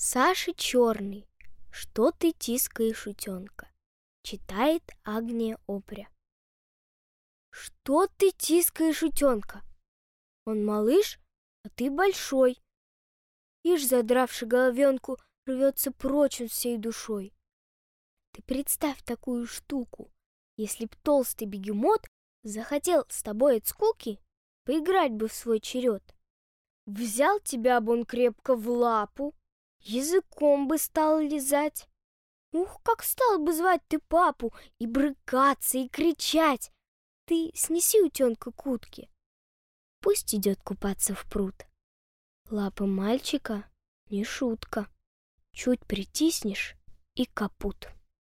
Саша Черный. Что ты тискаешь утенка? Читает Агния Опря. Что ты тискаешь утенка? Он малыш, а ты большой. Ишь, задравши головенку, рвется прочь он всей душой. Ты представь такую штуку. Если б толстый бегемот захотел с тобой от скуки, поиграть бы в свой черед. Взял тебя бы он крепко в лапу, языком бы стал лизать. Ух, как стал бы звать ты папу и брыкаться, и кричать. Ты снеси утенка к утке. Пусть идет купаться в пруд. Лапы мальчика не шутка. Чуть притиснешь и капут.